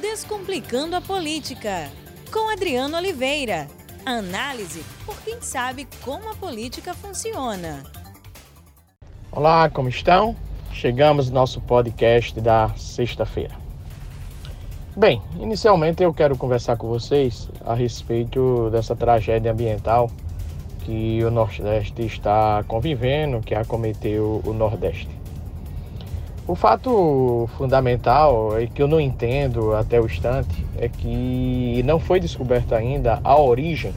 Descomplicando a Política, com Adriano Oliveira. Análise por quem sabe como a política funciona. Olá, como estão? Chegamos no nosso podcast da sexta-feira. Bem, inicialmente eu quero conversar com vocês a respeito dessa tragédia ambiental que o Nordeste está convivendo, que acometeu o Nordeste. O fato fundamental é que eu não entendo até o instante é que não foi descoberta ainda a origem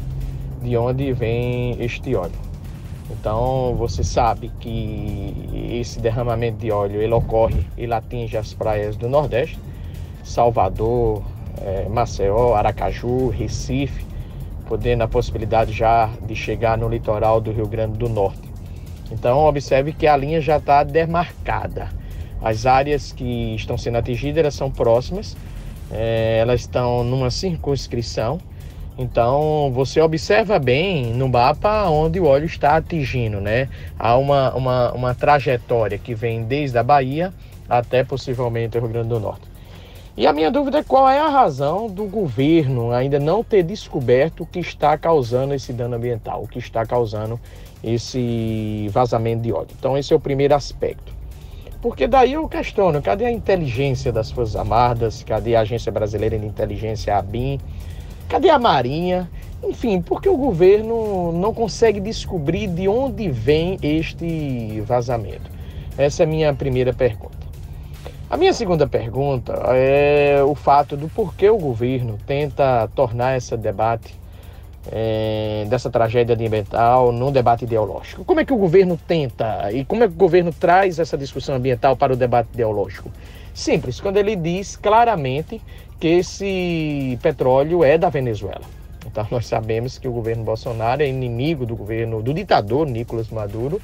de onde vem este óleo. Então você sabe que esse derramamento de óleo ele ocorre, ele atinge as praias do Nordeste, Salvador, é, Maceió, Aracaju, Recife, podendo a possibilidade já de chegar no litoral do Rio Grande do Norte. Então observe que a linha já está demarcada. As áreas que estão sendo atingidas são próximas, é, elas estão numa circunscrição. Então você observa bem no mapa onde o óleo está atingindo, né? Há uma, uma, uma trajetória que vem desde a Bahia até possivelmente o Rio Grande do Norte. E a minha dúvida é qual é a razão do governo ainda não ter descoberto o que está causando esse dano ambiental, o que está causando esse vazamento de óleo. Então, esse é o primeiro aspecto. Porque daí eu questiono, cadê a inteligência das Forças Armadas? Cadê a Agência Brasileira de Inteligência, a ABIN? Cadê a Marinha? Enfim, por que o governo não consegue descobrir de onde vem este vazamento? Essa é a minha primeira pergunta. A minha segunda pergunta é o fato do porquê o governo tenta tornar esse debate é, dessa tragédia ambiental num debate ideológico. Como é que o governo tenta e como é que o governo traz essa discussão ambiental para o debate ideológico? Simples, quando ele diz claramente que esse petróleo é da Venezuela. Então nós sabemos que o governo Bolsonaro é inimigo do governo do ditador Nicolás Maduro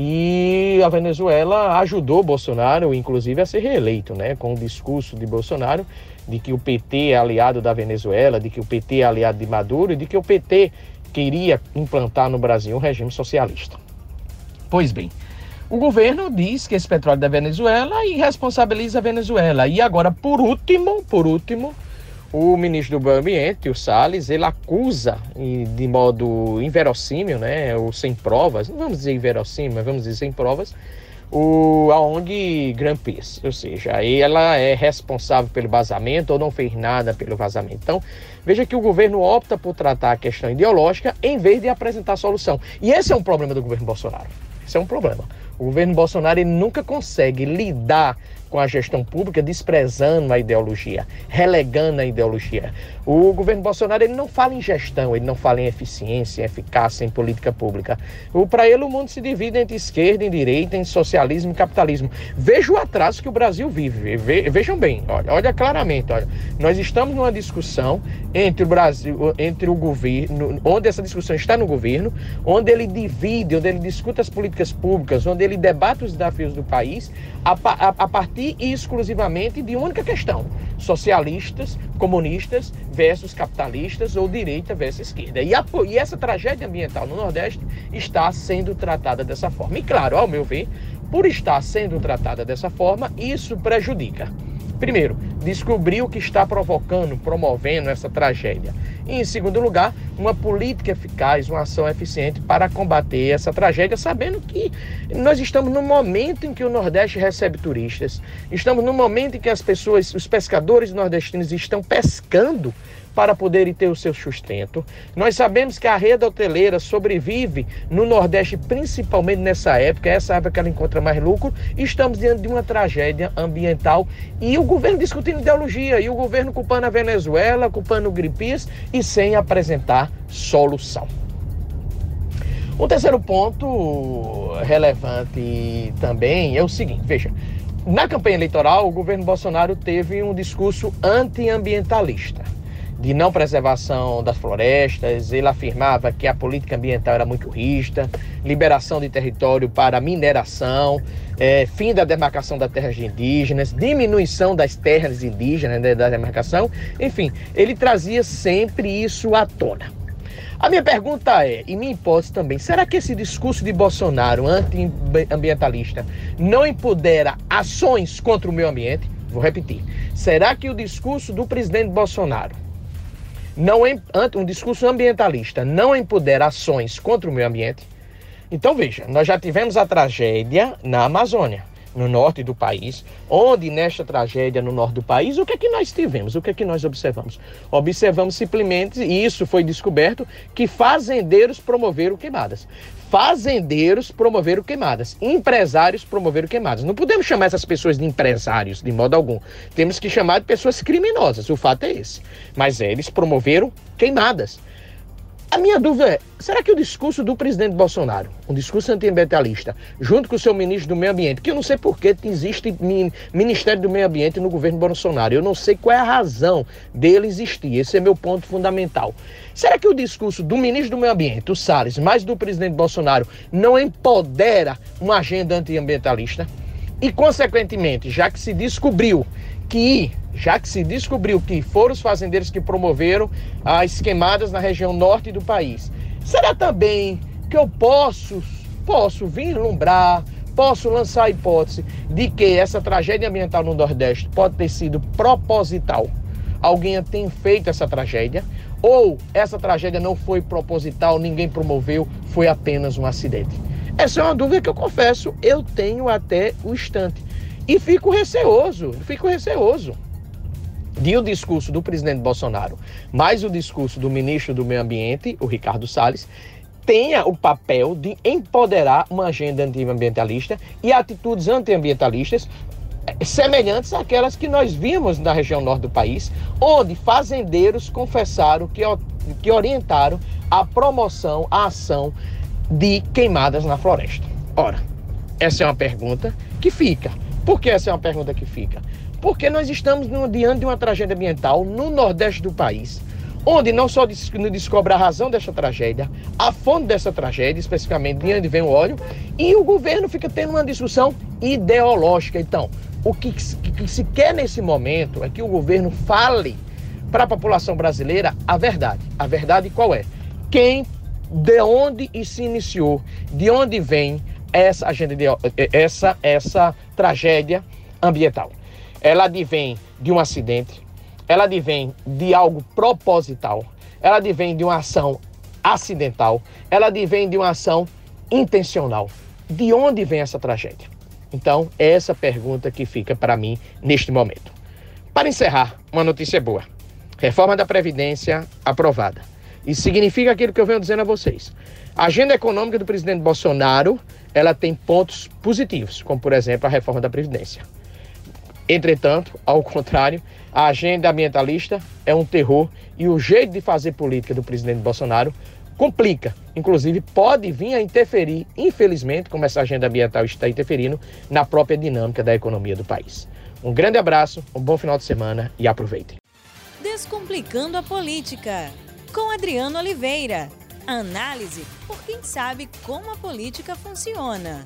e a Venezuela ajudou Bolsonaro, inclusive, a ser reeleito, né? Com o discurso de Bolsonaro de que o PT é aliado da Venezuela, de que o PT é aliado de Maduro e de que o PT queria implantar no Brasil um regime socialista. Pois bem, o governo diz que esse petróleo é da Venezuela e responsabiliza a Venezuela. E agora, por último, por último, o ministro do Meio Ambiente, o Salles, ele acusa de modo inverossímil, né, ou sem provas, não vamos dizer inverossímil, mas vamos dizer sem provas, o, a ONG Greenpeace, ou seja, ela é responsável pelo vazamento ou não fez nada pelo vazamento. Então, veja que o governo opta por tratar a questão ideológica em vez de apresentar solução. E esse é um problema do governo Bolsonaro. Esse é um problema. O governo Bolsonaro ele nunca consegue lidar com a gestão pública desprezando a ideologia, relegando a ideologia. O governo Bolsonaro ele não fala em gestão, ele não fala em eficiência, em eficácia, em política pública. Para ele o mundo se divide entre esquerda e direita, em socialismo e capitalismo. Veja o atraso que o Brasil vive. Vejam bem, olha, olha claramente, olha. Nós estamos numa discussão entre o Brasil, entre o governo, onde essa discussão está no governo, onde ele divide, onde ele discute as políticas públicas, onde ele debate os desafios do país a, a, a partir exclusivamente de única questão: socialistas, comunistas versus capitalistas ou direita versus esquerda. E, a, e essa tragédia ambiental no Nordeste está sendo tratada dessa forma. E claro, ao meu ver, por estar sendo tratada dessa forma, isso prejudica Primeiro, descobrir o que está provocando, promovendo essa tragédia. E, em segundo lugar, uma política eficaz, uma ação eficiente para combater essa tragédia, sabendo que nós estamos no momento em que o Nordeste recebe turistas, estamos no momento em que as pessoas, os pescadores nordestinos estão pescando para poderem ter o seu sustento. Nós sabemos que a rede hoteleira sobrevive no Nordeste, principalmente nessa época, essa época que ela encontra mais lucro, estamos diante de uma tragédia ambiental. E o governo discutindo ideologia, e o governo culpando a Venezuela, culpando o Greenpeace e sem apresentar solução. Um terceiro ponto relevante também é o seguinte, veja, na campanha eleitoral, o governo Bolsonaro teve um discurso antiambientalista de não preservação das florestas. Ele afirmava que a política ambiental era muito rígida, liberação de território para mineração, é, fim da demarcação das terras indígenas, diminuição das terras indígenas né, da demarcação. Enfim, ele trazia sempre isso à tona. A minha pergunta é, e minha hipótese também, será que esse discurso de Bolsonaro anti-ambientalista não empodera ações contra o meio ambiente? vou repetir. Será que o discurso do presidente Bolsonaro, não um discurso ambientalista, não empodera ações contra o meio ambiente? Então veja, nós já tivemos a tragédia na Amazônia no norte do país, onde nesta tragédia no norte do país, o que é que nós tivemos? O que é que nós observamos? Observamos simplesmente, e isso foi descoberto, que fazendeiros promoveram queimadas. Fazendeiros promoveram queimadas, empresários promoveram queimadas. Não podemos chamar essas pessoas de empresários de modo algum. Temos que chamar de pessoas criminosas. O fato é esse. Mas eles promoveram queimadas. A minha dúvida é: será que o discurso do presidente Bolsonaro, um discurso antiambientalista, junto com o seu ministro do Meio Ambiente, que eu não sei por que existe Ministério do Meio Ambiente no governo Bolsonaro, eu não sei qual é a razão dele existir, esse é meu ponto fundamental. Será que o discurso do ministro do Meio Ambiente, o Salles, mais do presidente Bolsonaro, não empodera uma agenda antiambientalista? E, consequentemente, já que se descobriu que, já que se descobriu que foram os fazendeiros que promoveram as queimadas na região norte do país, será também que eu posso, posso vislumbrar, posso lançar a hipótese de que essa tragédia ambiental no Nordeste pode ter sido proposital? Alguém tem feito essa tragédia? Ou essa tragédia não foi proposital, ninguém promoveu, foi apenas um acidente? Essa é uma dúvida que eu confesso, eu tenho até o instante. E fico receoso, fico receoso de o discurso do presidente Bolsonaro, mais o discurso do ministro do Meio Ambiente, o Ricardo Salles, tenha o papel de empoderar uma agenda antiambientalista e atitudes antiambientalistas eh, semelhantes àquelas que nós vimos na região norte do país, onde fazendeiros confessaram que, que orientaram a promoção, a ação de queimadas na floresta. Ora, essa é uma pergunta que fica. Por que essa é uma pergunta que fica? Porque nós estamos diante de uma tragédia ambiental no nordeste do país, onde não só não descobre a razão dessa tragédia, a fonte dessa tragédia, especificamente de onde vem o óleo, e o governo fica tendo uma discussão ideológica. Então, o que, que, se quer nesse momento é que o governo fale para a população brasileira a verdade. A verdade qual é? Quem, de onde se iniciou, de onde vem essa agenda de, essa essa tragédia ambiental. Ela advém de um acidente, ela advém de algo proposital, ela advém de uma ação acidental, ela advém de uma ação intencional. De onde vem essa tragédia? Então, é essa pergunta que fica para mim neste momento. Para encerrar, uma notícia boa. Reforma da Previdência aprovada. Isso significa aquilo que eu venho dizendo a vocês. A agenda econômica do presidente Bolsonaro, ela tem pontos positivos, como por exemplo a reforma da Previdência. Entretanto, ao contrário, a agenda ambientalista é um terror e o jeito de fazer política do presidente Bolsonaro complica, inclusive pode vir a interferir, infelizmente, como essa agenda ambiental está interferindo, na própria dinâmica da economia do país. Um grande abraço, um bom final de semana e aproveitem. Descomplicando a política com Adriano Oliveira. Análise por quem sabe como a política funciona.